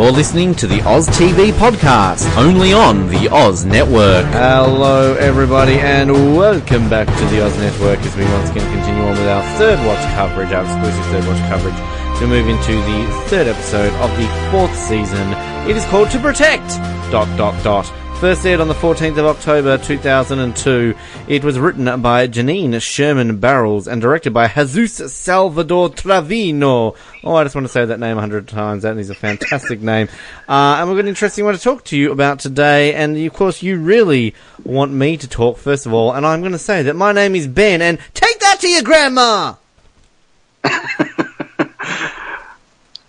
You're listening to the Oz TV podcast, only on the Oz Network. Hello, everybody, and welcome back to the Oz Network as we once again continue on with our third watch coverage, our exclusive third watch coverage. To move into the third episode of the fourth season. It is called To Protect. Dot dot dot. First aired on the 14th of October 2002. It was written by Janine Sherman Barrels and directed by Jesus Salvador Treviño. Oh, I just want to say that name a hundred times. That is a fantastic name. Uh, and we've got an interesting one to talk to you about today. And of course, you really want me to talk first of all. And I'm going to say that my name is Ben. And take that to your grandma.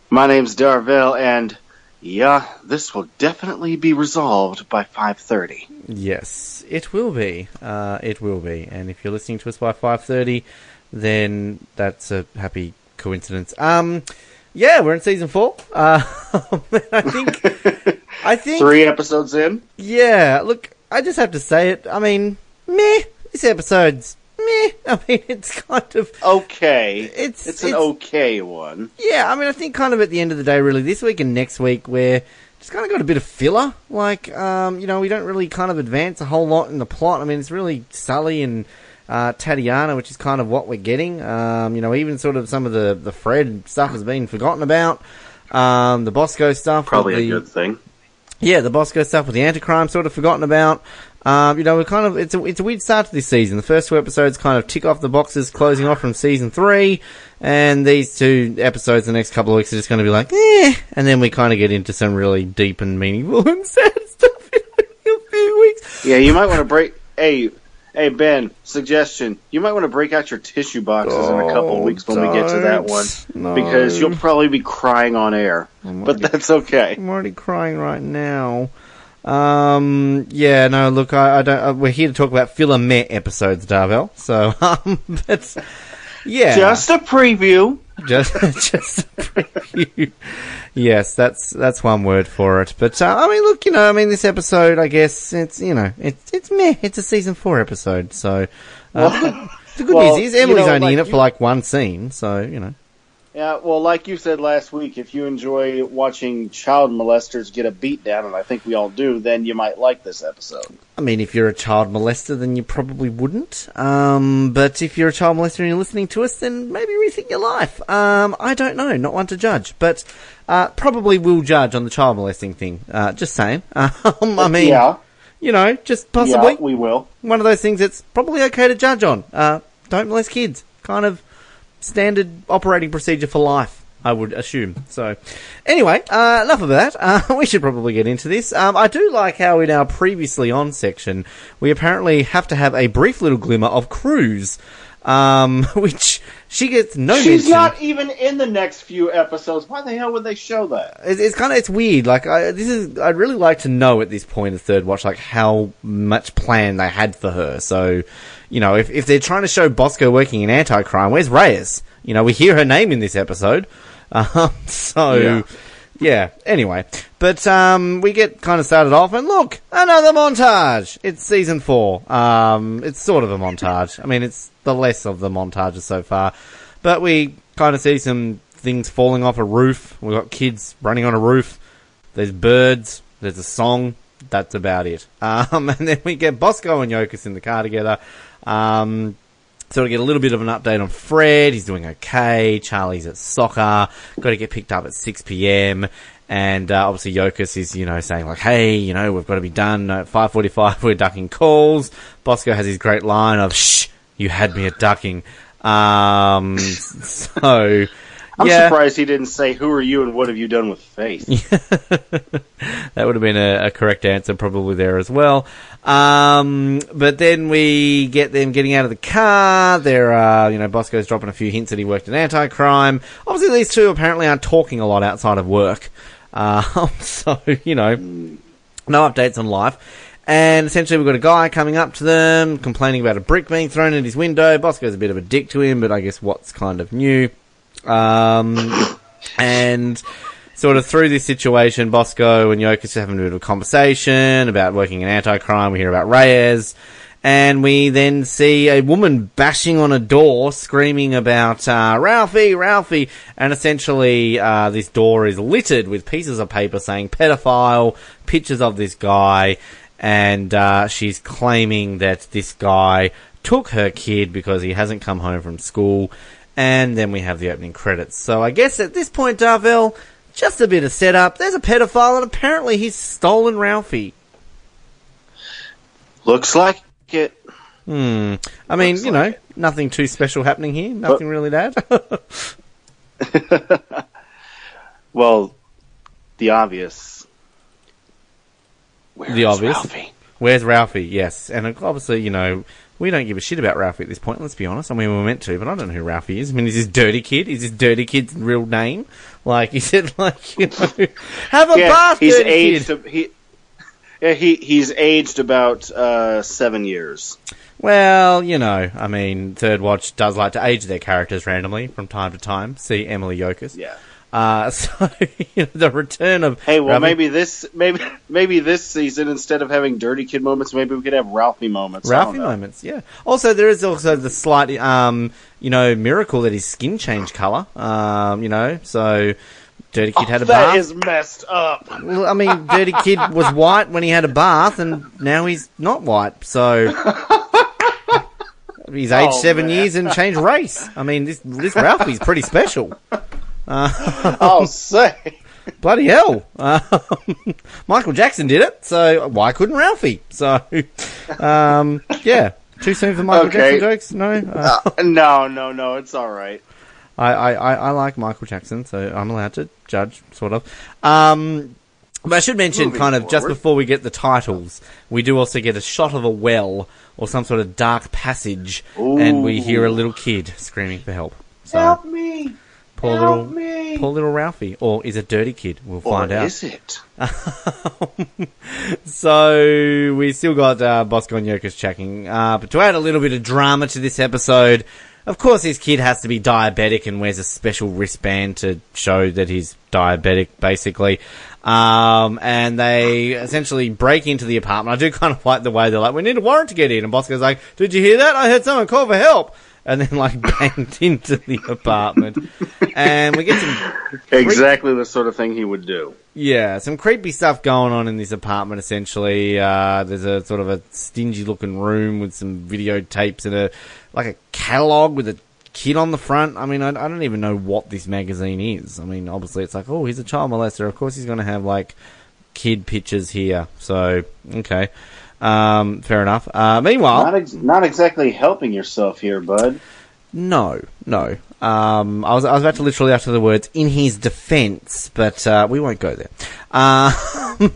My name's Darvell, and yeah, this will definitely be resolved by 5.30. Yes, it will be. Uh, it will be. And if you're listening to us by 5:30, then that's a happy coincidence. Um, yeah, we're in season four. Uh, I think. I think. Three episodes in? Yeah. Look, I just have to say it. I mean, meh. This episode's meh. I mean, it's kind of Okay. It's- It's an it's- okay one. Yeah, I mean, I think kind of at the end of the day, really, this week and next week, we're just kind of got a bit of filler. Like, um, you know, we don't really kind of advance a whole lot in the plot. I mean, it's really Sully and uh, Tatiana, which is kind of what we're getting. Um, you know, even sort of some of the, the Fred stuff has been forgotten about. Um, the Bosco stuff. Probably with a good thing. yeah, the Bosco stuff with the anti-crime sort of forgotten about. Um, you know, we're kind of it's a it's a weird start to this season. The first two episodes kind of tick off the boxes, closing off from season three, and these two episodes, the next couple of weeks, are just going to be like, eh, and then we kind of get into some really deep and meaningful and sad stuff in a few weeks. Yeah, you might want to break... Hey, hey, Ben, suggestion. You might want to break out your tissue boxes in a couple of Oh, weeks when we get to that one. don't. Because you'll probably be crying on air. But that's okay. I'm already crying right now. Um, yeah, no, look, I, I don't. Uh, we're here to talk about filler meh episodes, Darvell. So, um, but yeah, Just a preview. just just a preview. yes, that's that's one word for it. But uh, I mean, look, you know, I mean, this episode, I guess it's you know, it's it's meh. It's a season four episode, so. Uh, the good, the good Well, news is you Emily's know, only like in it you- for like one scene, so you know. Yeah, well, like you said last week, if you enjoy watching child molesters get a beat down, and I think we all do, then you might like this episode. I mean, if you're a child molester, then you probably wouldn't. Um, but if you're a child molester and you're listening to us, then maybe rethink your life. Um, I don't know, not one to judge, but uh, probably will judge on the child molesting thing. Uh, just saying. Um, I mean, yeah, you know, just possibly yeah, we will. one of those things that's probably okay to judge on. Uh, don't molest kids. Kind of standard operating procedure for life, I would assume. So, anyway, uh, enough of that. Uh, we should probably get into this. Um, I do like how in our previously on section, we apparently have to have a brief little glimmer of Cruz, um, which she gets no She's mention. not even in the next few episodes. Why the hell would they show that? It's, it's kind of it's weird. Like I, this is, I'd really like to know at this point, the third watch, like how much plan they had for her. So, you know, if if they're trying to show Bosco working in anti-crime, where's Reyes? You know, we hear her name in this episode. Um, so, yeah. Yeah. Anyway, but um, we get kind of started off, and look, another montage. It's season four. Um, it's sort of a montage. I mean, it's the less of the montages so far, but we kind of see some things falling off a roof. We've got kids running on a roof. There's birds. There's a song. That's about it. Um, and then we get Bosco and Yokas in the car together. Um, sort of get a little bit of an update on Fred. He's doing okay. Charlie's at soccer. Got to get picked up at 6 p.m. And uh, obviously Yokas is, you know, saying like, "Hey, you know, we've got to be done at 5:45. We're ducking calls." Bosco has his great line of, "Shh, you had me at ducking." Um, so I'm yeah, surprised he didn't say, "Who are you and what have you done with Faith?" that would have been a, a correct answer probably there as well. Um, but then we get them getting out of the car. They're, uh, you know, Bosco's dropping a few hints that he worked in anti-crime. Obviously, these two apparently aren't talking a lot outside of work. Um, so, you know, no updates on life. And essentially, we've got a guy coming up to them, complaining about a brick being thrown at his window. Bosco's a bit of a dick to him, but I guess what's kind of new. Um, and sort of through this situation, Bosco and Yokas are having a bit of a conversation about working in anti-crime. We hear about Reyes, And we then see a woman bashing on a door, screaming about uh, Ralphie, Ralphie, and essentially uh, this door is littered with pieces of paper saying pedophile, pictures of this guy, and uh, she's claiming that this guy took her kid because he hasn't come home from school. And then we have the opening credits. So I guess at this point, Darvell, just a bit of setup. There's a pedophile, and apparently he's stolen Ralphie. Looks like it. Hmm. I mean, Looks you like know, nothing too special happening here. Nothing really bad. Well, the obvious. Where The obvious? Ralphie? Where's Ralphie? Yes, and obviously, you know, we don't give a shit about Ralphie at this point. Let's be honest. I mean, we were meant to, but I don't know who Ralphie is. I mean, is this Dirty Kid? Is this Dirty Kid's real name? Like, is it like you know, have a Yeah, bath, he's Dirty aged. Kid? He, yeah, he he's aged about uh, seven years. Well, you know, I mean, Third Watch does like to age their characters randomly from time to time. See Emily Yokas. Yeah. Uh, so you know, the return of Hey, well, Ralphie- maybe this maybe maybe this season instead of having dirty kid moments, maybe we could have Ralphie moments. Ralphie moments, yeah. Also, there is also the slight, um, you know, miracle that his skin changed color. Um, you know, so Dirty Kid had a Oh, That bath. is messed up. Well, I mean, Dirty Kid was white when he had a bath, and now he's not white. So he's aged Oh, seven man. years and changed race. I mean, this this Ralphie's pretty special. I'll say. Bloody hell! Um, Michael Jackson did it, so why couldn't Ralphie? So, um, yeah. Too soon for Michael Okay. Jackson jokes? No. Uh, Uh, no, no, no. It's all right. I, I, I, I like Michael Jackson, so I'm allowed to judge, sort of. Um, but I should mention, Moving kind of, just before we get the titles, we do also get a shot of a well or some sort of dark passage, and we hear a little kid screaming for help. So me. Poor help little, me. poor little Ralphie, or is it Dirty Kid? We'll Or find out. is it? so we still got uh, Bosco and Yokas checking. Uh, but to add a little bit of drama to this episode, of course, his kid has to be diabetic and wears a special wristband to show that he's diabetic, basically. Um, and they essentially break into the apartment. I do kind of like the way they're like, "We need a warrant to get in," and Bosco's like, "Did you hear that? I heard someone call for help." And then like banged into the apartment, and we get some Exactly the sort of thing he would do. yeah, some creepy stuff going on in this apartment. Essentially, uh, there's a sort of a stingy looking room with some videotapes and a like a catalog with a kid on the front. I mean, I, I don't even know what this magazine is. I mean, obviously, it's like, oh, he's a child molester. Of course, he's going to have like kid pictures here. So, okay, um, fair enough. Uh, meanwhile, Not ex- not exactly helping yourself here, bud. no, no. Um, I was I was about to literally utter the words in his defence, but uh, we won't go there. Uh,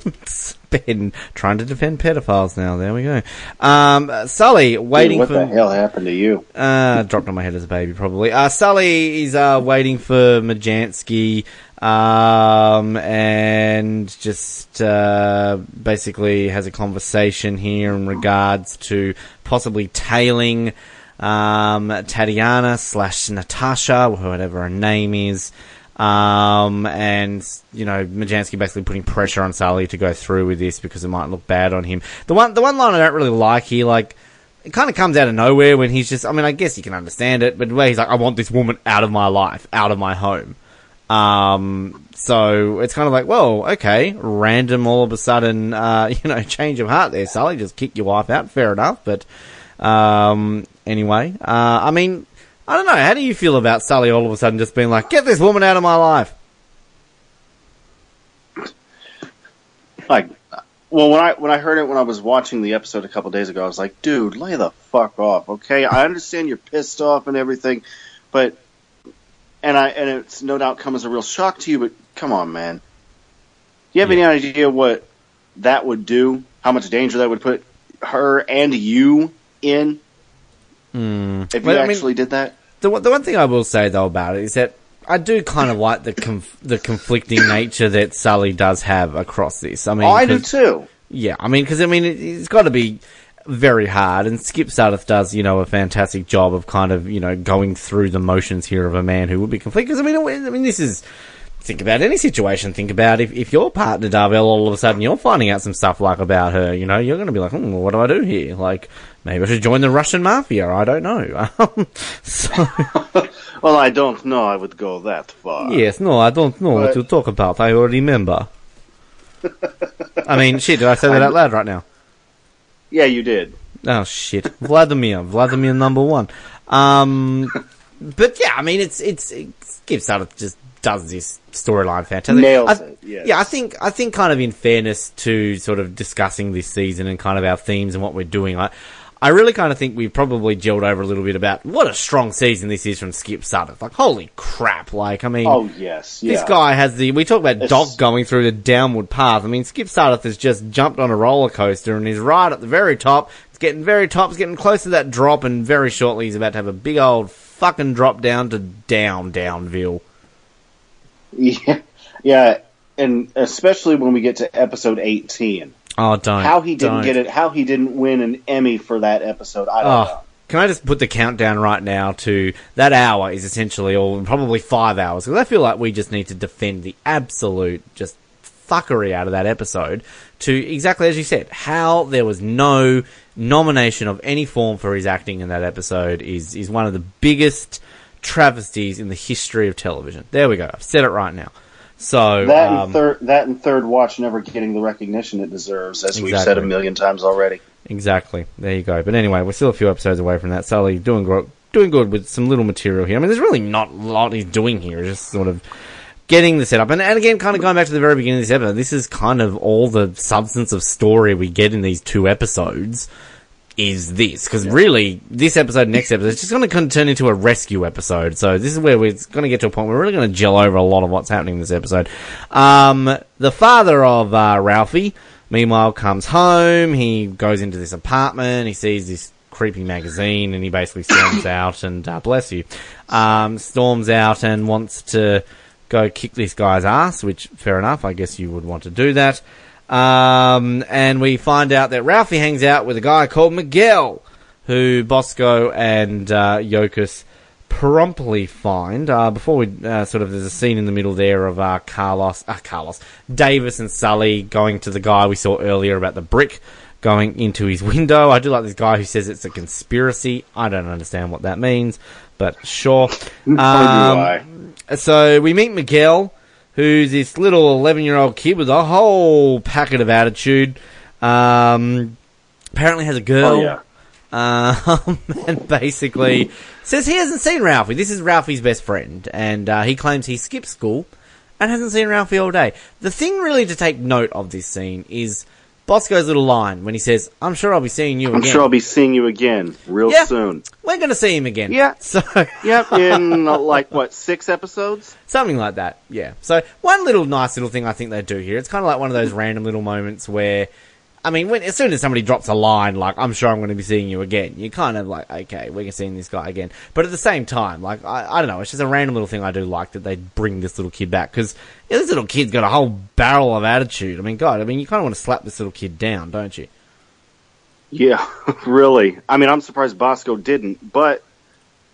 Ben trying to defend pedophiles now. There we go. Um, Sully waiting Dude, what for the hell happened to you? uh, dropped on my head as a baby, probably. Uh, Sully is uh, waiting for Majansky, um, and just uh, basically has a conversation here in regards to possibly tailing um, Tatiana slash Natasha, whatever her name is. Um, and, you know, Majansky basically putting pressure on Sully to go through with this because it might look bad on him. The one, the one line I don't really like here, like, it kind of comes out of nowhere when he's just, I mean, I guess you can understand it, but where he's like, I want this woman out of my life, out of my home. Um, so it's kind of like, well, okay, random all of a sudden, uh, you know, change of heart there, Sully, just kick your wife out, fair enough, but, um, anyway, uh, I mean, I don't know, how do you feel about Sully all of a sudden just being like, get this woman out of my life? Like, well, when I when I heard it when I was watching the episode a couple days ago, I was like, dude, lay the fuck off, okay? I understand you're pissed off and everything, but and I and it's no doubt come as a real shock to you, but come on, man. Do you have any idea what that would do? How much danger that would put her and you in Hmm. if you Well, I mean- actually did that? The, one- the one thing I will say though about it is that I do kind of like the conf- the conflicting nature that Sully does have across this. I mean, Oh, I do too. Yeah, I mean, because I mean, it, it's got to be very hard, and Skipp Sudduth does, you know, a fantastic job of kind of, you know, going through the motions here of a man who would be complete. Because I mean, I mean, this is think about any situation. Think about if, if your partner Darvell all of a sudden you're finding out some stuff like about her. You know, you're going to be like, hmm, what do I do here? Like, maybe I should join the Russian mafia. I don't know. So, Well, I don't know. I would go that far. yes, no, I don't know what But- you talk about. I already remember. I mean, shit, did I say that out loud right now? Yeah, you did. Oh shit, Vladimir, Vladimir number one. Um, but yeah, I mean, it's it's, it it's Kickstarter just does this storyline fantastic. Nails I- it, yes. Yeah, I think I think kind of in fairness to sort of discussing this season and kind of our themes and what we're doing, I I really kind of think we've probably gelled over a little bit about what a strong season this is from Skipp Sudduth. Like, holy crap! Like, I mean, Oh yes, yeah. this guy has the. We talk about It's- Doc going through the downward path. I mean, Skipp Sudduth has just jumped on a roller coaster and is right at the very top. It's getting very top. It's getting close to that drop, and very shortly he's about to have a big old fucking drop down to down Downville. Yeah, yeah, and especially when we get to episode eighteen, Oh, don't. how he didn't don't. get it, how he didn't win an Emmy for that episode, I don't oh, know. Oh, can I just put the countdown right now to that hour is essentially, or probably five hours, because I feel like we just need to defend the absolute just fuckery out of that episode to exactly as you said, how there was no nomination of any form for his acting in that episode is, is one of the biggest travesties in the history of television. There we go. I've said it right now. So, That um, and third, that and third watch never getting the recognition it deserves, as we've said a million times already. Exactly. There you go. But anyway, we're still a few episodes away from that. Sully doing gro- doing good with some little material here. I mean, there's really not a lot he's doing here. Just sort of getting the setup. And, and again, kind of going back to the very beginning of this episode, this is kind of all the substance of story we get in these two episodes is this. Because really, this episode, next episode, is just going to turn into a rescue episode. So this is where we're going to get to a point where we're really going to gel over a lot of what's happening in this episode. Um, the father of uh, Ralphie, meanwhile, comes home. He goes into this apartment. He sees this creepy magazine, and he basically storms out and uh, bless you, um, storms out and wants to go kick this guy's ass. Which, fair enough, I guess you would want to do that. Um, and we find out that Ralphie hangs out with a guy called Miguel, who Bosco and uh, Yokas promptly find. Uh, before we uh, sort of, there's a scene in the middle there of uh, Carlos, uh, Carlos, Davis and Sully going to the guy we saw earlier about the brick going into his window. I do like this guy who says it's a conspiracy. I don't understand what that means, but sure. Um, so we meet Miguel, who's this little 11 year old kid with a whole packet of attitude. Um, apparently has a girl. Oh yeah. Um, and basically says he hasn't seen Ralphie. This is Ralphie's best friend, and uh, he claims he skipped school and hasn't seen Ralphie all day. The thing really to take note of this scene is Bosco's little line when he says, "I'm sure I'll be seeing you I'm again." sure I'll be seeing you again real Yeah. soon. We're going to see him again. Yeah. So Yep, in uh, like what six episodes? Something like that, yeah. So one little nice little thing I think they do here. It's kind of like one of those random little moments where, I mean, when as soon as somebody drops a line like "I'm sure I'm going to be seeing you again," you're kind of like, okay, we're seeing this guy again. But at the same time, like I, I don't know, it's just a random little thing I do like that they bring this little kid back because this little kid's got a whole barrel of attitude. I mean, God, I mean, you kind of want to slap this little kid down, don't you? Yeah, really. I mean, I'm surprised Bosco didn't, but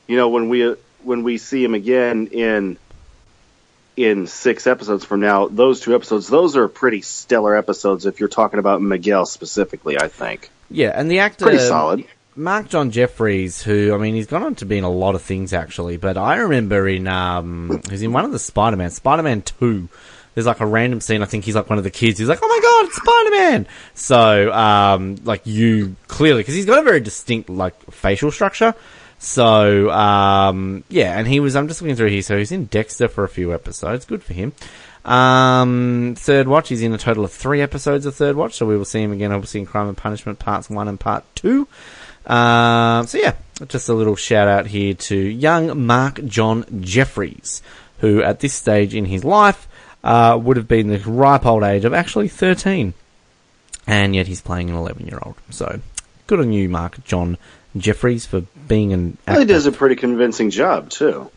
you know, when we uh, when we see him again in in six episodes from now, those two episodes, those are pretty stellar episodes. If you're talking about Miguel specifically, I think Yeah, and the actor pretty solid. Marc John Jefferies, who I mean, he's gone on to be in a lot of things actually, but I remember in um, he's in one of the Spider Man, Spider Man Two. There's like a random scene. I think he's like one of the kids. He's like, "Oh my god, it's Spider Man!" So, um, like you clearly because he's got a very distinct like facial structure. So, um, yeah, and he was. I'm just looking through here. So he's in Dexter for a few episodes. Good for him. Um, Third Watch. He's in a total of three episodes of Third Watch. So we will see him again, obviously in Crime and Punishment Parts One and Part Two. Um, so yeah, just a little shout out here to young Marc John Jefferies, who at this stage in his life uh, would have been the ripe old age of actually 13. And yet he's playing an 11 year old. So good on you, Marc John Jefferies, for being an Well, he does a pretty convincing job too.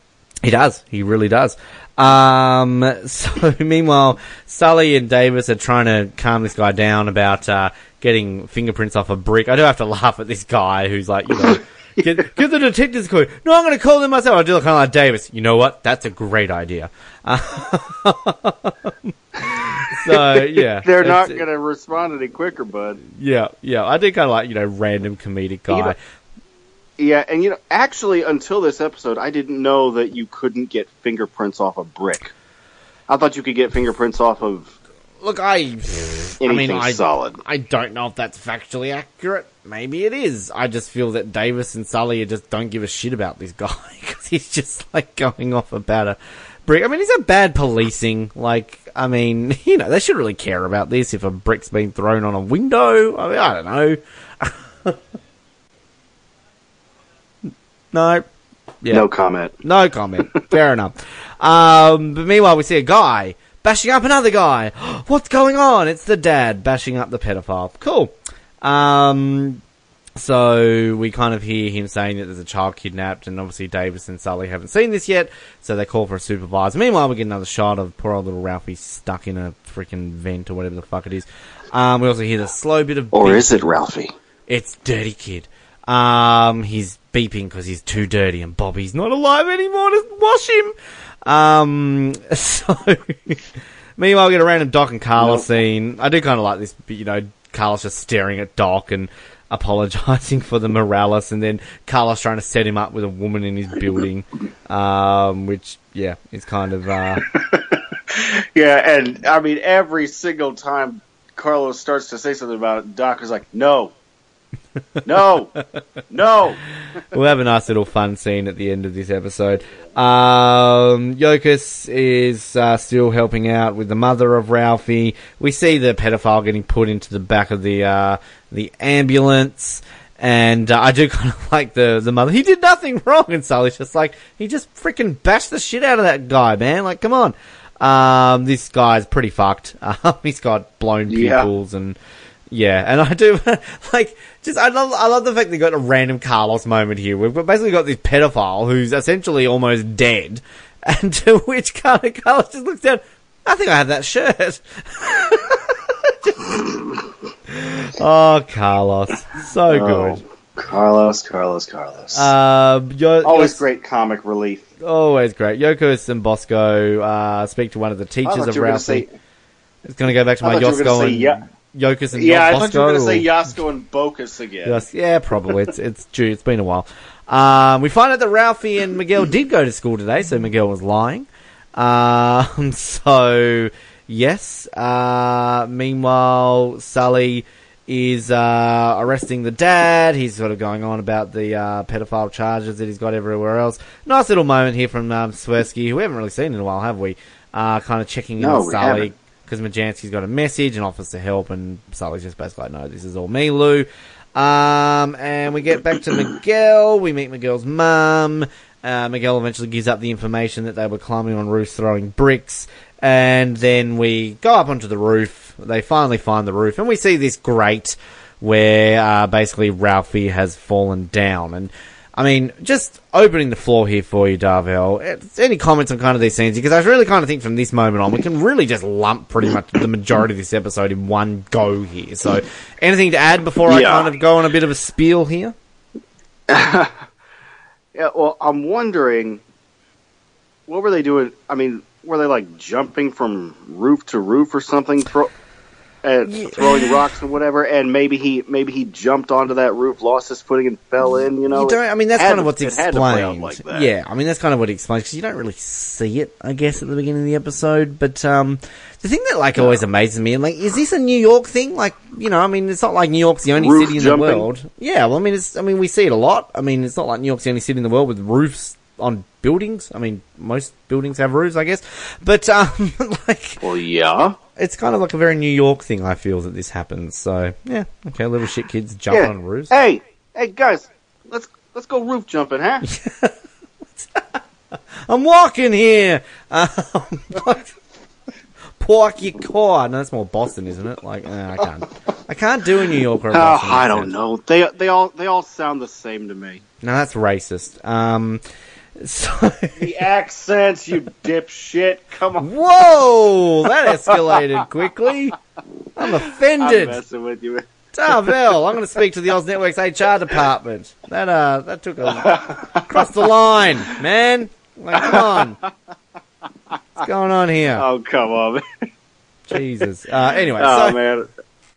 He does. He really does. Um, so meanwhile, Sully and Davis are trying to calm this guy down about uh, getting fingerprints off a brick. I do have to laugh at this guy who's like, you know, get, get the detectives call. No, I'm going to call them myself. I'll do it kind of like Davis. You know what? That's a great idea. so yeah, They're not going to respond any quicker, bud. Yeah, yeah. I do kind of like you know random comedic guy. You know- Yeah, and you know, actually, until this episode, I didn't know that you couldn't get fingerprints off a brick. I thought you could get fingerprints off of Look, I. anything I mean, I solid. I don't know if that's factually accurate. Maybe it is. I just feel that Davis and Sully just don't give a shit about this guy because he's just like going off about a brick. I mean, is that bad policing? Like, I mean, you know, they should really care about this if a brick's been thrown on a window. I mean, I don't know. no. Yeah. No comment. No comment. Fair enough. Um, but meanwhile, we see a guy bashing up another guy. What's going on? It's the dad bashing up the pedophile. Cool. Um, so we kind of hear him saying that there's a child kidnapped, and obviously Davis and Sully haven't seen this yet, so they call for a supervisor. Meanwhile, we get another shot of poor old little Ralphie stuck in a freaking vent or whatever the fuck it is. Um, we also hear the slow bit of Or beep. is it Ralphie? It's Dirty Kid. Um, he's beeping because he's too dirty, and Bobby's not alive anymore to wash him. Um, so meanwhile, we get a random Doc and Carla Nope. scene. I do kind of like this, but, you know, Carla's just staring at Doc and apologizing for the Morales, and then Carlos trying to set him up with a woman in his building, um, which yeah, is kind of uh, Yeah, and I mean, every single time Carlos starts to say something about it, Doc is like, no. No, no. we'll have a nice little fun scene at the end of this episode. Um, Yokas is uh, still helping out with the mother of Ralphie. We see the pedophile getting put into the back of the uh, the ambulance, and uh, I do kind of like the the mother. He did nothing wrong, and Sully's just like he just freaking bashed the shit out of that guy, man. Like, come on. Um, this guy's pretty fucked. Um, he's got blown Yeah. pupils and yeah, and I do like just I love I love the fact they got a random Carlos moment here. We've basically got this pedophile who's essentially almost dead, and to which Carlos, just looks down. I think I have that shirt. oh, Carlos, so Oh, good. Carlos, Carlos, Carlos. Um, Yo- Always Yos- great comic relief. always great. Yokos and Bosco uh, speak to one of the teachers of you were going Ralphie. to say, It's going to go back to I my Yosko gonna say and ya- Yokos and yeah, I Bosco. thought you were going to say or- Yasko and Bocus again. Yes, yeah, probably. It's it's due. It's been a while. Um, we find out that Ralphie and Miguel did go to school today, so Miguel was lying. Um, so yes. Uh, meanwhile, Sully is uh, arresting the dad. He's sort of going on about the uh, pedophile charges that he's got everywhere else. Nice little moment here from um, Swersky, who we haven't really seen in a while, have we? Uh, kind of checking in No, on we Sully haven't. Because Majansky's got a message and offers to help, and Sully's just basically like, "No, this is all me, Lou." Um, and we get back to Miguel. We meet Miguel's mum. Uh, Miguel eventually gives up the information that they were climbing on roofs, throwing bricks, and then we go up onto the roof. They finally find the roof, and we see this grate where uh, basically Ralphie has fallen down. And I mean, just opening the floor here for you, Darvell. Any comments on kind of these scenes? Because I really kind of think from this moment on, we can really just lump pretty much the majority of this episode in one go here. So, anything to add before I kind of go on a bit of a spiel here? Yeah, well, I'm wondering, what were they doing? I mean, were they like jumping from roof to roof or something, and Yeah. throwing rocks and whatever? And maybe he maybe he jumped onto that roof, lost his footing, and fell in. You know, you don't. I mean, that's had kind of to- what's it to explained. like that. Yeah, I mean, that's kind of what he explains because you don't really see it, I guess, at the beginning of the episode. But um, the thing that like always amazes me, and like, is this a New York thing? Like, you know, I mean, it's not like New York's the only Roof city in jumping? the world. Yeah, well, I mean, it's. I mean, we see it a lot. I mean, it's not like New York's the only city in the world with roofs on buildings. I mean, most buildings have roofs, I guess. But um, like, Well, yeah, it's kind of like a very New York thing. I feel that this happens. So yeah, okay, little shit kids jump yeah. on roofs. Hey, hey, guys, let's let's go roof jumping, huh? I'm walking here. Um, Pork your car. No, that's more Boston, isn't it? Like, I can't. I can't do a New York or a Oh, I don't know. They they all they all sound the same to me. No, that's racist. Um, so, The accents, you dipshit. Come on. whoa, that escalated quickly. I'm I'm offended. messing with you. Darvell, I'm going to speak to the Oz Network's HR department. That uh, that took a across the line, man. Like, come on, what's going on here? Oh come on, man. Jesus. Uh, anyway, Oh so man,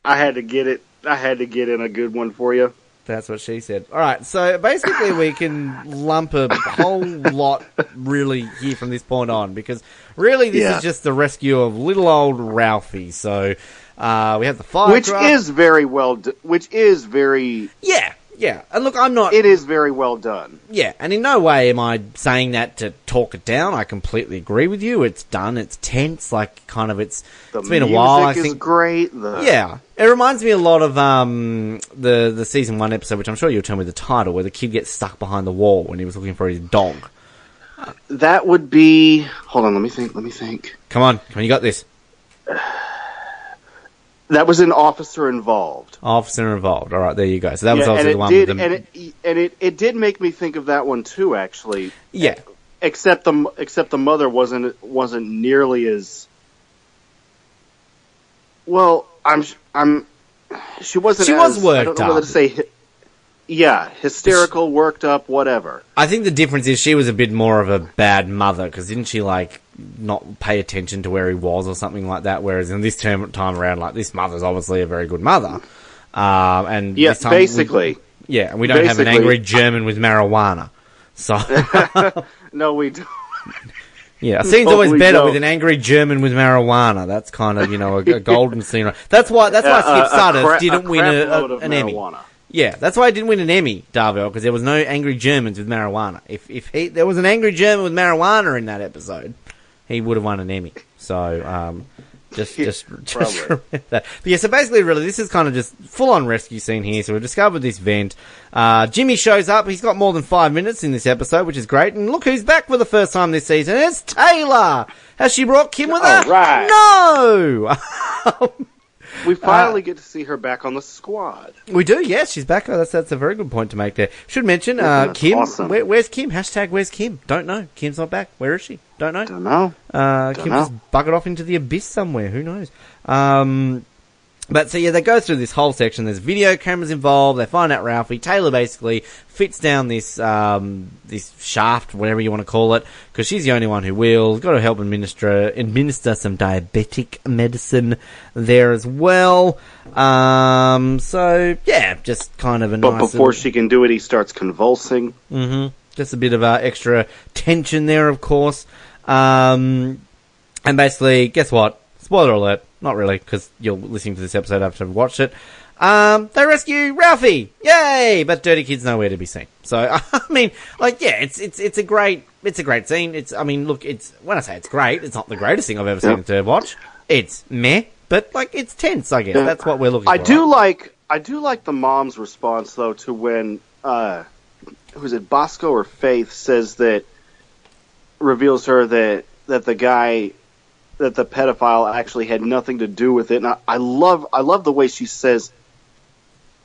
I had to get it. I had to get in a good one for you. That's what she said. All right, so basically we can lump a whole lot really here from this point on because really this Yeah. is just the rescue of little old Ralphie. So uh, we have the fire, Which is very well. D- which is very. yeah, yeah. And look, I'm not It is very well done. Yeah, and in no way am I saying that to talk it down. I completely agree with you. It's done. It's tense. Like kind of. It's The it's been a while. I is think. great. The, Yeah, it reminds me a lot of um the the season one episode, which I'm sure you'll tell me the title, where the kid gets stuck behind the wall when he was looking for his dog. that would be. Hold on, let me think. Let me think. Come on, come on, you got this. That was an officer involved. Officer involved. All right, there you go. So that was Yeah, also and the one did, with the and it and it, it did make me think of that one too. Actually, yeah. except the except the mother wasn't wasn't nearly as well. I'm I'm she wasn't. She was worked I don't know whether up. to say. Yeah, hysterical, worked up, whatever. I think the difference is she was a bit more of a bad mother because didn't she like not pay attention to where he was or something like that? Whereas in this term time around, like this mother's obviously a very good mother. Um, and Yeah, this time we- basically. yeah, and we don't have an angry German with marijuana. So No, we don't. yeah, a scene's No, always better don't. with an angry German with marijuana. That's kind of you know a, a golden scene. That's why that's why A- Skip cra- didn't win a, an Emmy. Yeah, that's why I didn't win an Emmy, Darvell, because there was no angry Germans with marijuana. If if he there was an angry German with marijuana in that episode, he would have won an Emmy. So um, just just just remember that. But yeah, so basically, really, this is kind of just full on rescue scene here. So we've discovered this vent. Uh, Jimmy shows up. He's got more than five minutes in this episode, which is great. And look who's back for the first time this season. It's Taylor. Has she brought Kim with her? All right. No. We Uh, finally get to see her back on the squad. We do, yes, she's back. Oh, that's that's a very good point to make there. Should mention, uh, Kim. awesome. Where, where's Kim? Hashtag Where's Kim? Don't know. Kim's not back. Where is she? Don't know. Don't know. Uh, Don't Kim know. just buggered off into the abyss somewhere. Who knows? Um, but so yeah, they go through this whole section. There's video cameras involved. They find out Ralphie Taylor basically fits down this um, this shaft, whatever you want to call it, because she's the only one who will. Got to help administer administer some diabetic medicine there as well. Um, so yeah, just kind of a But nice. before little- she can do it, he starts convulsing. hmm Just a bit of uh, extra tension there, of course. Um, and basically, guess what? Spoiler alert. Not really, because you're listening to this episode after I've watched it. Um, they rescue Ralphie! Yay! But Dirty Kid's nowhere to be seen. So, I mean, like, yeah, it's, it's, it's a great, it's a great scene. It's, I mean, look, it's, when I say it's great, it's not the greatest thing I've ever seen in Third Watch. It's meh, but, like, it's tense, I guess. Yeah. That's what we're looking I for. do right? like I do like the mom's response though to when uh who's it Bosco or Faith says that reveals her that that the guy that the pedophile actually had nothing to do with it and I, I love I love the way she says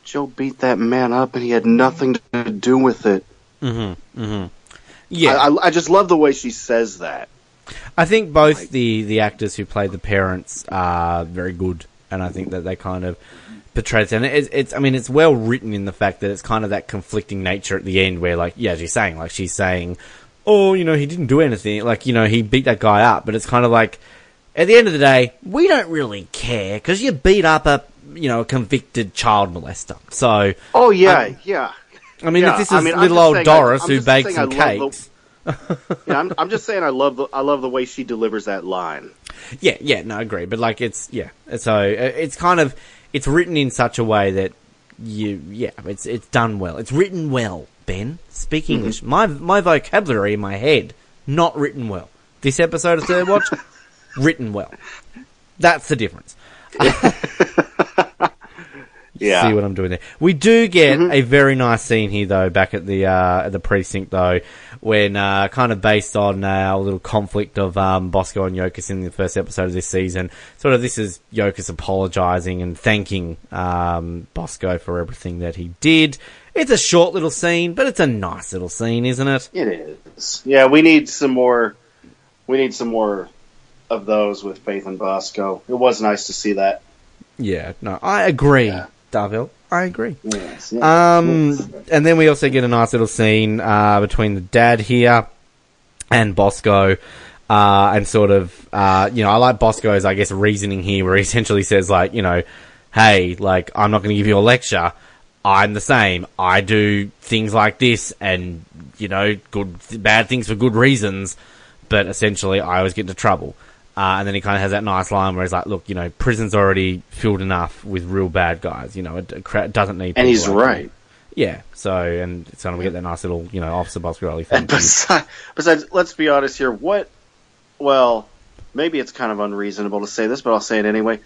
Joe beat that man up and he had nothing to do with it. Mm-hmm, mm-hmm. Yeah. I, I, I just love the way she says that. I think both the, the actors who played the parents are very good, and I think that they kind of portray it. And it's, it's, I mean, it's well written in the fact that it's kind of that conflicting nature at the end, where like, yeah, she's saying, like she's saying, oh, you know, he didn't do anything, like you know, he beat that guy up, but it's kind of like, at the end of the day, we don't really care because you beat up a you know a convicted child molester. So Oh yeah, Um, yeah. I mean, Yeah, if this is I'm little old I- Doris I'm who bakes some I love the- cakes. yeah I'm, I'm just saying I love the I love the way she delivers that line. Yeah, yeah, no, I agree. But like, it's yeah, so uh, it's kind of it's written in such a way that you, yeah, it's it's done well. It's written well. Ben, speak Mm-hmm. English. My my vocabulary in my head not written well. This episode of Third Watch, written well. That's the difference. Yeah. See what I'm doing there. We do get Mm-hmm. a very nice scene here, though, back at the uh, at the precinct, though, when uh, kind of based on uh, our little conflict of um, Bosco and Yokas in the first episode of this season. Sort of, this is Yokas apologising and thanking um, Bosco for everything that he did. It's a short little scene, but it's a nice little scene, isn't it? It is. Yeah, we need some more. We need some more of those with Faith and Bosco. It was nice to see that. Yeah, no, I agree. Yeah. Darvell. I agree. Yes, yeah. Um, and then we also get a nice little scene uh, between the dad here and Bosco, uh, and sort of, uh, you know, I like Bosco's, I guess, reasoning here, where he essentially says, like, you know, hey, like, I'm not going to give you a lecture. I'm the same. I do things like this, and you know, good, bad things for good reasons. But essentially, I always get into trouble. Uh, and then he kind of has that nice line where he's like, "Look, you know, prison's already filled enough with real bad guys. You know, it, it doesn't need." and he's like right. you." Yeah. So, and it's going to get that nice little, you know, Officer Boscarelli And thing. besides, besides, let's be honest here. What? Well, maybe it's kind of unreasonable to say this, but I'll say it anyway.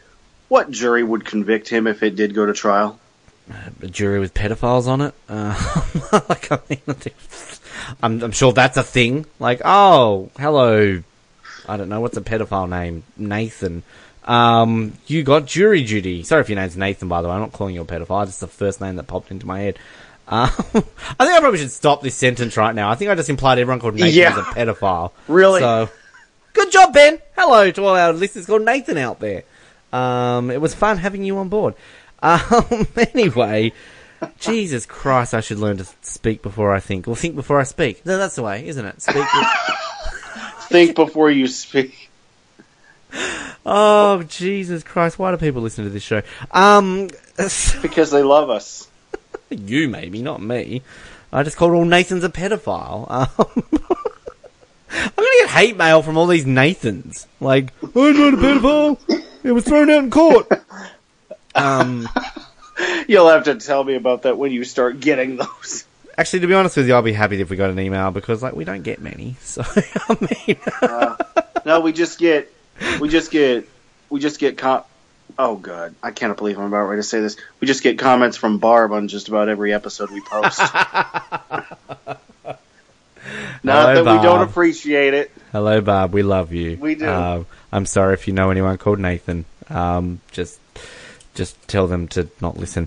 What jury would convict him if it did go to trial? a jury with pedophiles on it. Uh, like, I mean, I'm, I'm sure that's a thing. Like, oh, hello. I don't know what's a pedophile name. Nathan. Um, you got jury duty. Sorry if your name's Nathan, by the way. I'm not calling you a pedophile. It's the first name that popped into my head. Uh, I think I probably should stop this sentence right now. I think I just implied everyone called Nathan Yeah. is a pedophile. Really? So, good job, Ben. Hello to all our listeners called Nathan out there. Um, it was fun having you on board. Um, anyway, Jesus Christ, I should learn to speak before I think. Well, think before I speak. No, that's the way, isn't it? Speak. Think before you speak. oh, Jesus Christ, why do people listen to this show? Um, Because they love us. you maybe, not me. I just called all Nathans a pedophile. Um, I'm gonna get hate mail from all these Nathans. Like, I'm not a pedophile. It was thrown out in court. Um, You'll have to tell me about that when you start getting those. Actually, to be honest with you, I'll be happy if we got an email because, like, we don't get many. So, I mean, No, we just get, we just get, we just get com- Oh god, I can't believe I'm about ready to say this. We just get comments from Barb on just about every episode we post. Not Hello, that we don't appreciate it. hello, Barb. We love you. We do. Um, I'm sorry if you know anyone called Nathan. Um, just, just tell them to not listen.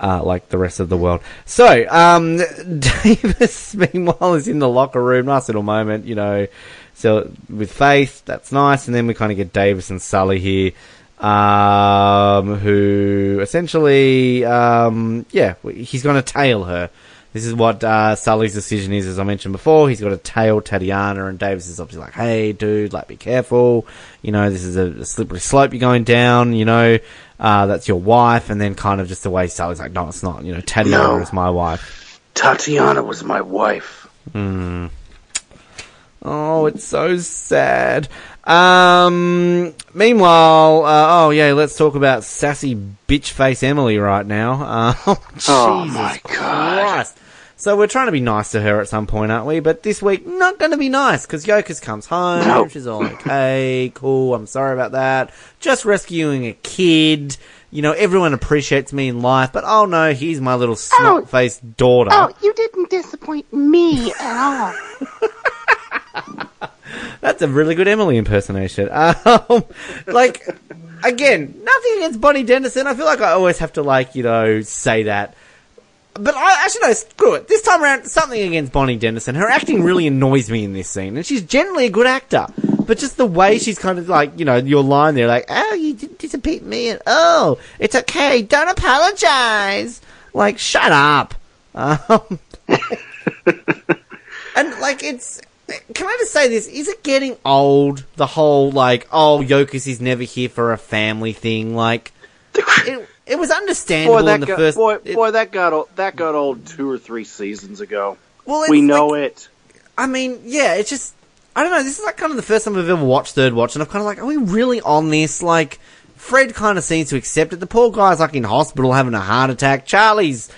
Uh, like the rest of the world. So, um, Davis, meanwhile, is in the locker room. Nice little moment, you know. So, with Faith, that's nice. And then we kind of get Davis and Sully here, um, who essentially, um, yeah, he's going to tail her. This is what uh, Sully's decision is, as I mentioned before. He's got to tail Tatiana, and Davis is obviously like, "Hey, dude, like, be careful. You know, this is a, a slippery slope you're going down. You know, uh, that's your wife." And then kind of just the way Sully's like, "No, it's not. You know, Tatiana No. is my wife." Tatiana was my wife. Oh, it's so sad. Um, meanwhile, uh, oh yeah, let's talk about sassy bitch face Emily right now. Uh, Jesus Oh, my God. Christ. So we're trying to be nice to her at some point, aren't we? But this week, not going to be nice because Yokas comes home. No. She's all okay, cool. I'm sorry about that. Just rescuing a kid. You know, everyone appreciates me in life, but oh no, here's my little snot faced daughter. Oh, you didn't disappoint me at all. That's a really good Emily impersonation. Um, like, again, nothing against Bonnie Dennison. I feel like I always have to, like, you know, say that. But I actually no, screw it. This time around, something against Bonnie Dennison. Her acting really annoys me in this scene, and she's generally a good actor. But just the way she's kind of like, you know, your line there, like, oh, you didn't disappoint me, and oh, it's okay, don't apologize. Like, shut up. Um, and like, it's. Can I just say this? Is it getting old? The whole like, oh, Yokas is never here for a family thing. Like, it, it was understandable Boy, that in the got, first. boy, it- boy, that got old, that got old two or three seasons ago. well, We know like- it. I mean, yeah, it's just I don't know. This is like kind of the first time I've ever watched Third Watch, and I'm kind of like, are we really on this? Like, Fred kind of seems to accept it. The poor guy's like in hospital having a heart attack. Charlie's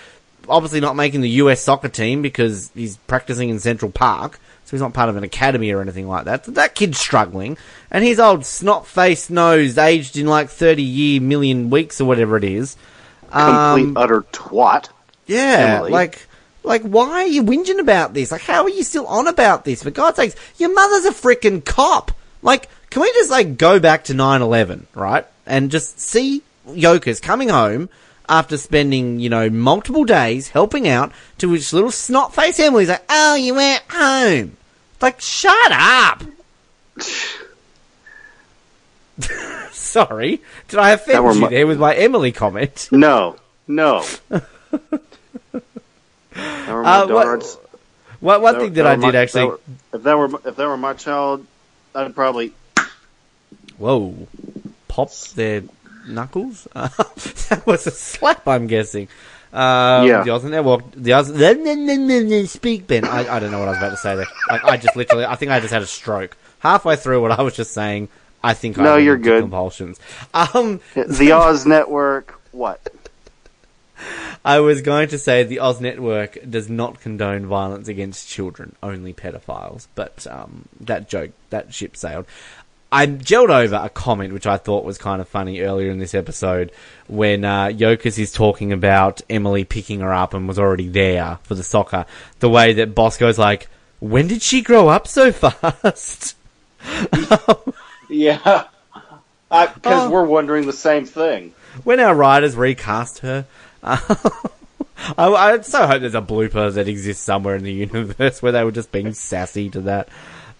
obviously not making the US soccer team because he's practicing in Central Park, so he's not part of an academy or anything like that. So that kid's struggling, and his old snot-faced nose, aged in like 30 year million weeks or whatever it is. Complete Um, utter twat. yeah, Emily. like, like, why are you whinging about this? Like, how are you still on about this? For God's sakes, your mother's a freaking cop. Like, can we just like go back to 9-11, right? And just see Yokas coming home after spending, you know, multiple days helping out to which little snot face Emily's like, oh, you went home. Like, shut up. Sorry, did I offend you my- there with my Emily comment? No, No. That were my Uh, what- darts. One, That- thing that, that I were my- actually. that were- if that were if that were my child, I'd probably Whoa. Pop their knuckles? That was a slap, I'm guessing. Um, Yeah. The Oz Network. The Oz. Speak, Ben. I, I don't know what I was about to say there. Like, I just literally. I think I just had a stroke. Halfway through what I was just saying, I think I No, went you're good. Compulsions. Um, the Oz Network. What? I was going to say the Oz Network does not condone violence against children, only pedophiles. But um, that joke, that ship sailed. I gelled over a comment which I thought was kind of funny earlier in this episode when uh, is talking about Emily picking her up and was already there for the soccer. The way that Bosco's like, when did she grow up so fast? Yeah, because Oh. we're wondering the same thing. when our writers recast her. I, I so hope there's a blooper that exists somewhere in the universe where they were just being sassy to that.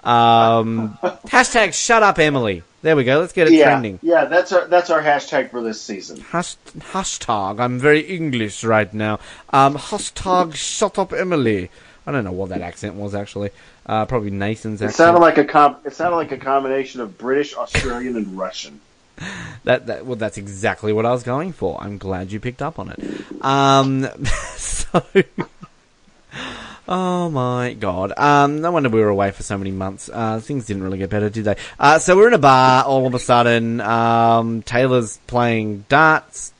Um, hashtag shut up Emily. There we go. Let's get it yeah, trending. yeah. That's our that's our hashtag for this season. Hash, hashtag. I'm very English right now. Um, hashtag shut up Emily. I don't know what that accent was actually. Uh, probably Nathan's It accent. sounded like a com- It sounded like a combination of British, Australian, and Russian. That, that well, that's exactly what I was going for. I'm glad you picked up on it. Um, so, oh my god. Um, no wonder we were away for so many months. Uh, things didn't really get better, did they? Uh, so we're in a bar. All of a sudden, um, Taylor's playing darts.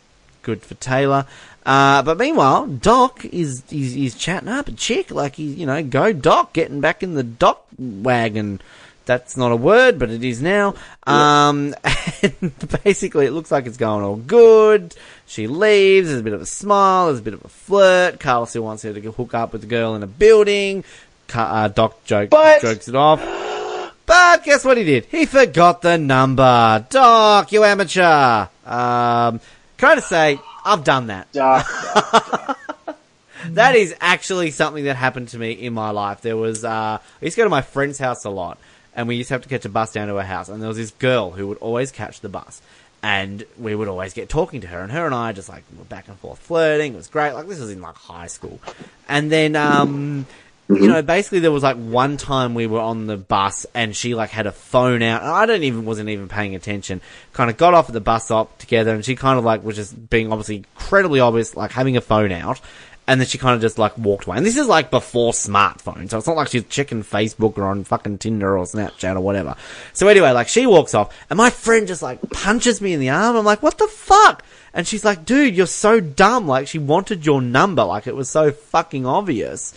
Good for Taylor. Uh, but meanwhile, Doc is, is is chatting up a chick like he's you know go Doc, getting back in the Doc wagon. That's not a word, but it is now. Um, and basically, it looks like it's going all good. She leaves. There's a bit of a smile. There's a bit of a flirt. Carl still wants her to hook up with the girl in a building. Uh, Doc joke, But- jokes it off. But guess what he did? He forgot the number. Doc, you amateur. Um, I just say, I've done that. Doc, That is actually something that happened to me in my life. There was, uh, I used to go to my friend's house a lot, and we used to have to catch a bus down to her house, and there was this girl who would always catch the bus, and we would always get talking to her, and her and I just like were back and forth flirting. It was great. Like this was in like high school, and then, um, you know, basically there was like one time we were on the bus and she like had a phone out I don't even, wasn't even paying attention. Kind of got off at the bus stop together and she kind of like was just being obviously incredibly obvious, like having a phone out. And then she kind of just like walked away. And this is like before smartphones. So it's not like she's checking Facebook or on fucking Tinder or Snapchat or whatever. So anyway, like she walks off and my friend just like punches me in the arm. I'm like, what the fuck? And she's like, dude, you're so dumb. Like she wanted your number. Like it was so fucking obvious.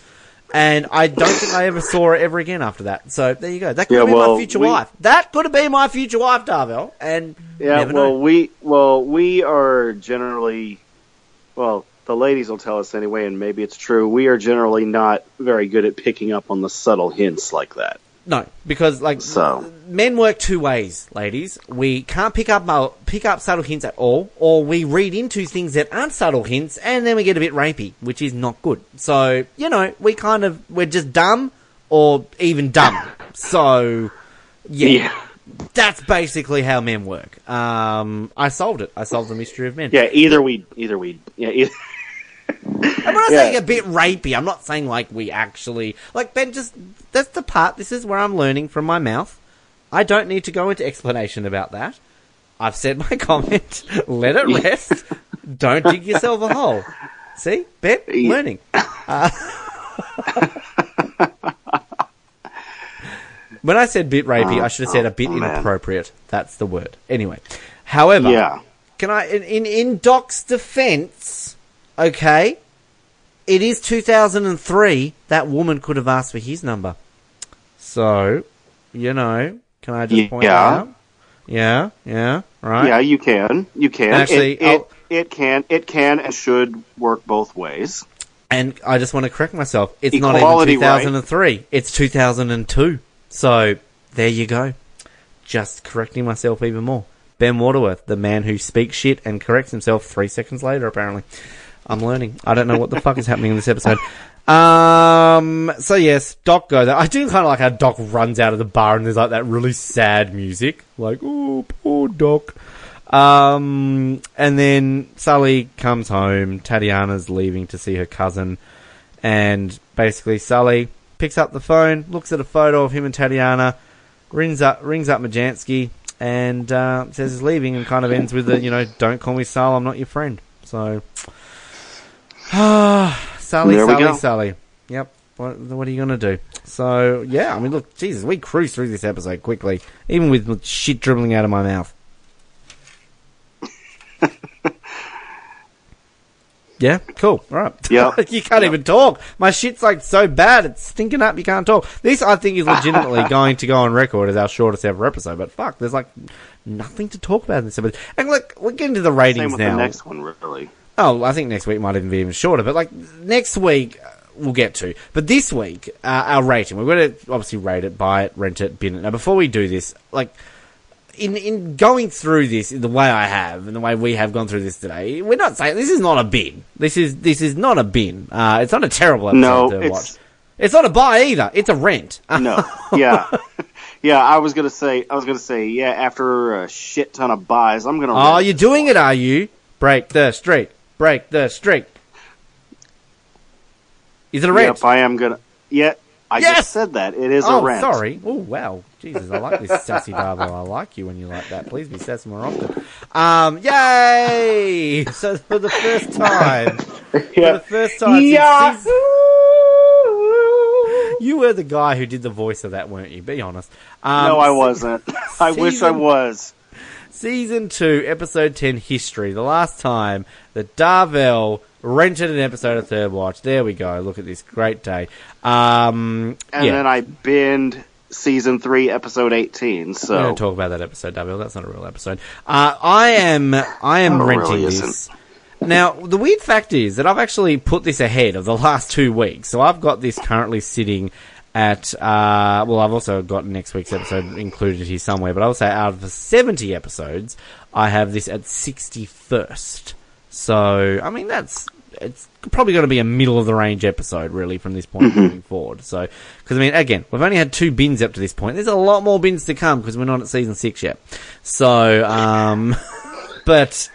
And I don't think I ever saw her ever again after that. So there you go. That could Yeah, have been well, my future we- wife. That could have been my future wife, Darvell. And yeah. well, know. we well we are generally, well, the ladies will tell us anyway, and maybe it's true. We are generally not very good at picking up on the subtle hints like that. No, because like So. men work two ways, ladies. We can't pick up uh, pick up subtle hints at all, or we read into things that aren't subtle hints, and then we get a bit rapey, which is not good. So you know, we kind of we're just dumb, or even dumb. so yeah, that's basically how men work. Um, I solved it. I solved the mystery of men. Yeah, either we, either we, yeah, either, I'm not Yeah. saying a bit rapey. I'm not saying like we actually like Ben. Just that's the part. This is where I'm learning from my mouth. I don't need to go into explanation about that. I've said my comment. Let it rest. don't dig yourself a hole. See, Ben, Yeah. learning. Uh, when I said bit rapey, I should have said a bit Oh, man. inappropriate. That's the word. Anyway, however, yeah. can I, in, in, in Doc's defense, okay, it is 2003. That woman could have asked for his number. So, you know, can I just point Yeah. that out? Yeah, yeah, right. Yeah, you can. You can. Actually, it, it, it can. It can and should work both ways. And I just want to correct myself. It's not even Equality, 2003. It's 2002. So, there you go. Just correcting myself even more. Ben Waterworth, the man who speaks shit and corrects himself three seconds later, apparently. I'm learning. I don't know what the fuck is happening in this episode. Um, so yes, Doc go there. I do kind of like how Doc runs out of the bar and there's like that really sad music. Like, oh, poor Doc. Um, and then Sully comes home. Tatiana's leaving to see her cousin, and basically Sully picks up the phone, looks at a photo of him and Tatiana, rings up rings up Majansky, and uh, says he's leaving, and kind of ends with the you know, "Don't call me Sal, I'm not your friend." So, Sully, There Sally. Sully. Yep. What, what are you gonna do? So yeah, I mean, look, Jesus, we cruised through this episode quickly, even with shit dribbling out of my mouth. yeah, cool. All right. Yep. you can't even talk. My shit's like so bad, it's stinking up. You can't talk. This, I think, is legitimately going to go on record as our shortest ever episode. But fuck, there's like nothing to talk about in this episode. And look, we're getting to the ratings Same with now. the next one, really. Oh, I think next week might even be even shorter. But like next week, uh, we'll get to. But this week, uh, our rating, we're going to obviously rate it, buy it, rent it, bin it. Now, before we do this, like in in going through this in the way I have and the way we have gone through this today, we're not saying this is not a bin. This is this is not a bin. Uh, it's not a terrible episode No, to it's- watch. It's not a buy either. It's a rent. No, yeah, yeah. I was gonna say, I was gonna say, yeah. After a shit ton of buys, I'm gonna. oh, rent you're doing one. it, are you? Break the streak. Break the streak. Is it a rent? Yep, I am gonna. Yeah, I Yes! just said that. It is oh, a rent. sorry. Oh, wow. Jesus, I like this sassy Darvo. I like you when you like that. Please be sassy more often. Um, yay! So for the first time, for the first time Yeah. season- you were the guy who did the voice of that, weren't you? Be honest. Um, No, I wasn't. I wish I was. Season 2, Episode 10 History. The last time that Darvell rented an episode of Third Watch. There we go. Look at this. Great day. Um, And yeah. then I binned season three, episode eighteen. We So don't talk about that episode, Darvell. That's not a real episode. Uh, I am, I am Oh, renting really this. Now, the weird fact is that I've actually put this ahead of the last two weeks. So I've got this currently sitting at, uh, well, I've also got next week's episode included here somewhere, but I will say out of the 70 episodes, I have this at 61st. So, I mean, that's, it's probably going to be a middle of the range episode, really, from this point moving forward. So, because I mean, again, we've only had two bins up to this point. There's a lot more bins to come because we're not at season six yet. So, um, but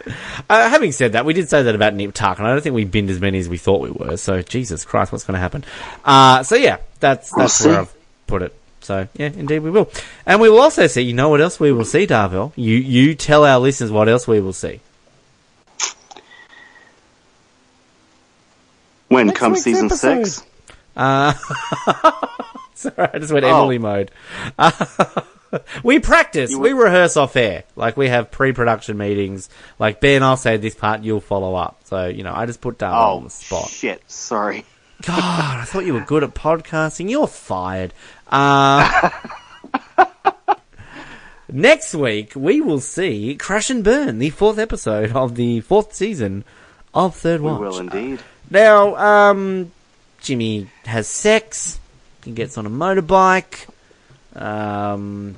uh, having said that, we did say that about Nip Tuck, and I don't think we binned as many as we thought we were. So, Jesus Christ, what's going to happen? Uh, so yeah, that's that's where. I've put it. So yeah, indeed we will, and we will also see. You know what else we will see, Darvell? You you tell our listeners what else we will see. when Next comes season episode. six? Uh, sorry, I just went Oh. Emily mode. we practice, we rehearse off air. Like we have pre-production meetings. Like Ben, I'll say this part, you'll follow up. So you know, I just put on Oh the spot. shit! Sorry. God, I thought you were good at podcasting. You're fired. Uh, next week, we will see Crash and Burn, the fourth episode of the fourth season of Third Watch. We will indeed. Now, um, Jimmy has sex. He gets on a motorbike. Um,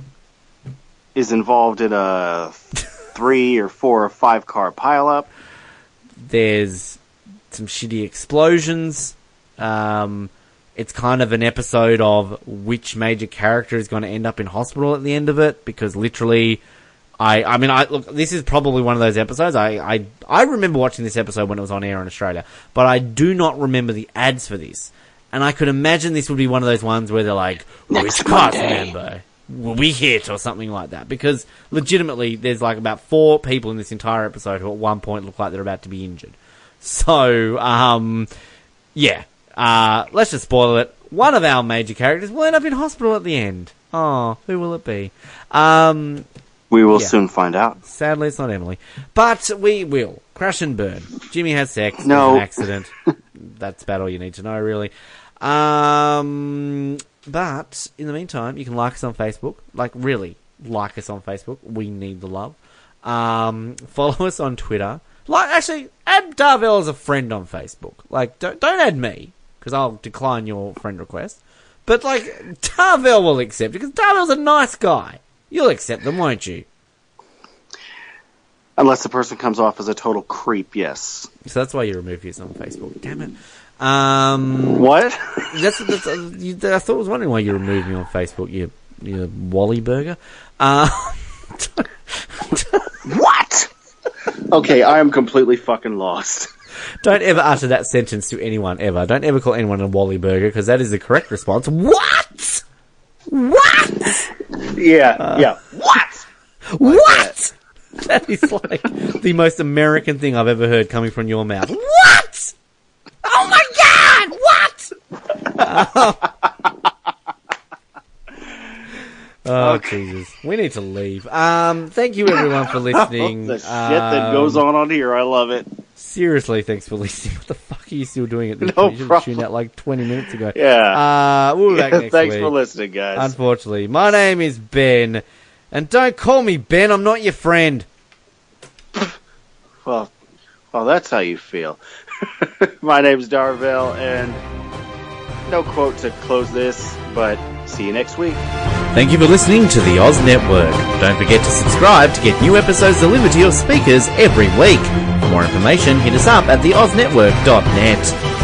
Is involved in a three or four or five car pileup. there's some shitty explosions. Um, it's kind of an episode of which major character is going to end up in hospital at the end of it because literally, I I mean I look this is probably one of those episodes I I I remember watching this episode when it was on air in Australia, but I do not remember the ads for this. And I could imagine this would be one of those ones where they're like, which Next cast member will we hit or something like that because legitimately there's like about four people in this entire episode who at one point look like they're about to be injured. So, um, yeah, uh, let's just spoil it. One of our major characters will end up in hospital at the end. Oh, who will it be? Um, We will Yeah. soon find out. sadly, it's not Emily, but we will crash and burn. Jimmy has sex. No. an accident. That's about all you need to know, really. Um, but in the meantime, you can like us on Facebook. Like, really, like us on Facebook. We need the love. Um, follow us on Twitter. Like, actually, add Darvell as a friend on Facebook. Like, don't don't add me because I'll decline your friend request. But like, Darvell will accept because Darvell's a nice guy. You'll accept them, won't you? Unless the person comes off as a total creep, yes. So that's why you remove yours on Facebook. Damn it. Um, What? that's, that's uh, you, I thought I was wondering why you removed me on Facebook. You, you Wally Burger. Uh, what? Okay, I am completely fucking lost. Don't ever utter that sentence to anyone ever. Don't ever call anyone a Wally Burger because that is the correct response. What? What? yeah, yeah. What? What? That is like the most American thing I've ever heard coming from your mouth. What? Oh my oh Jesus, we need to leave. Um, thank you everyone for listening. the shit that Um, goes on on here, I love it. Seriously, thanks for listening. What the fuck are you still doing at this No point? You should tuned out like 20 minutes ago. Yeah. Uh, we'll be back next Thanks week. for listening, guys. Unfortunately, my name is Ben, and don't call me Ben. I'm not your friend. well, well, that's how you feel. My name's Darvell, and no quote to close this, but see you next week. Thank you for listening to the Oz Network. Don't forget to subscribe to get new episodes delivered to your speakers every week. For more information, hit us up at theoznetwork.net.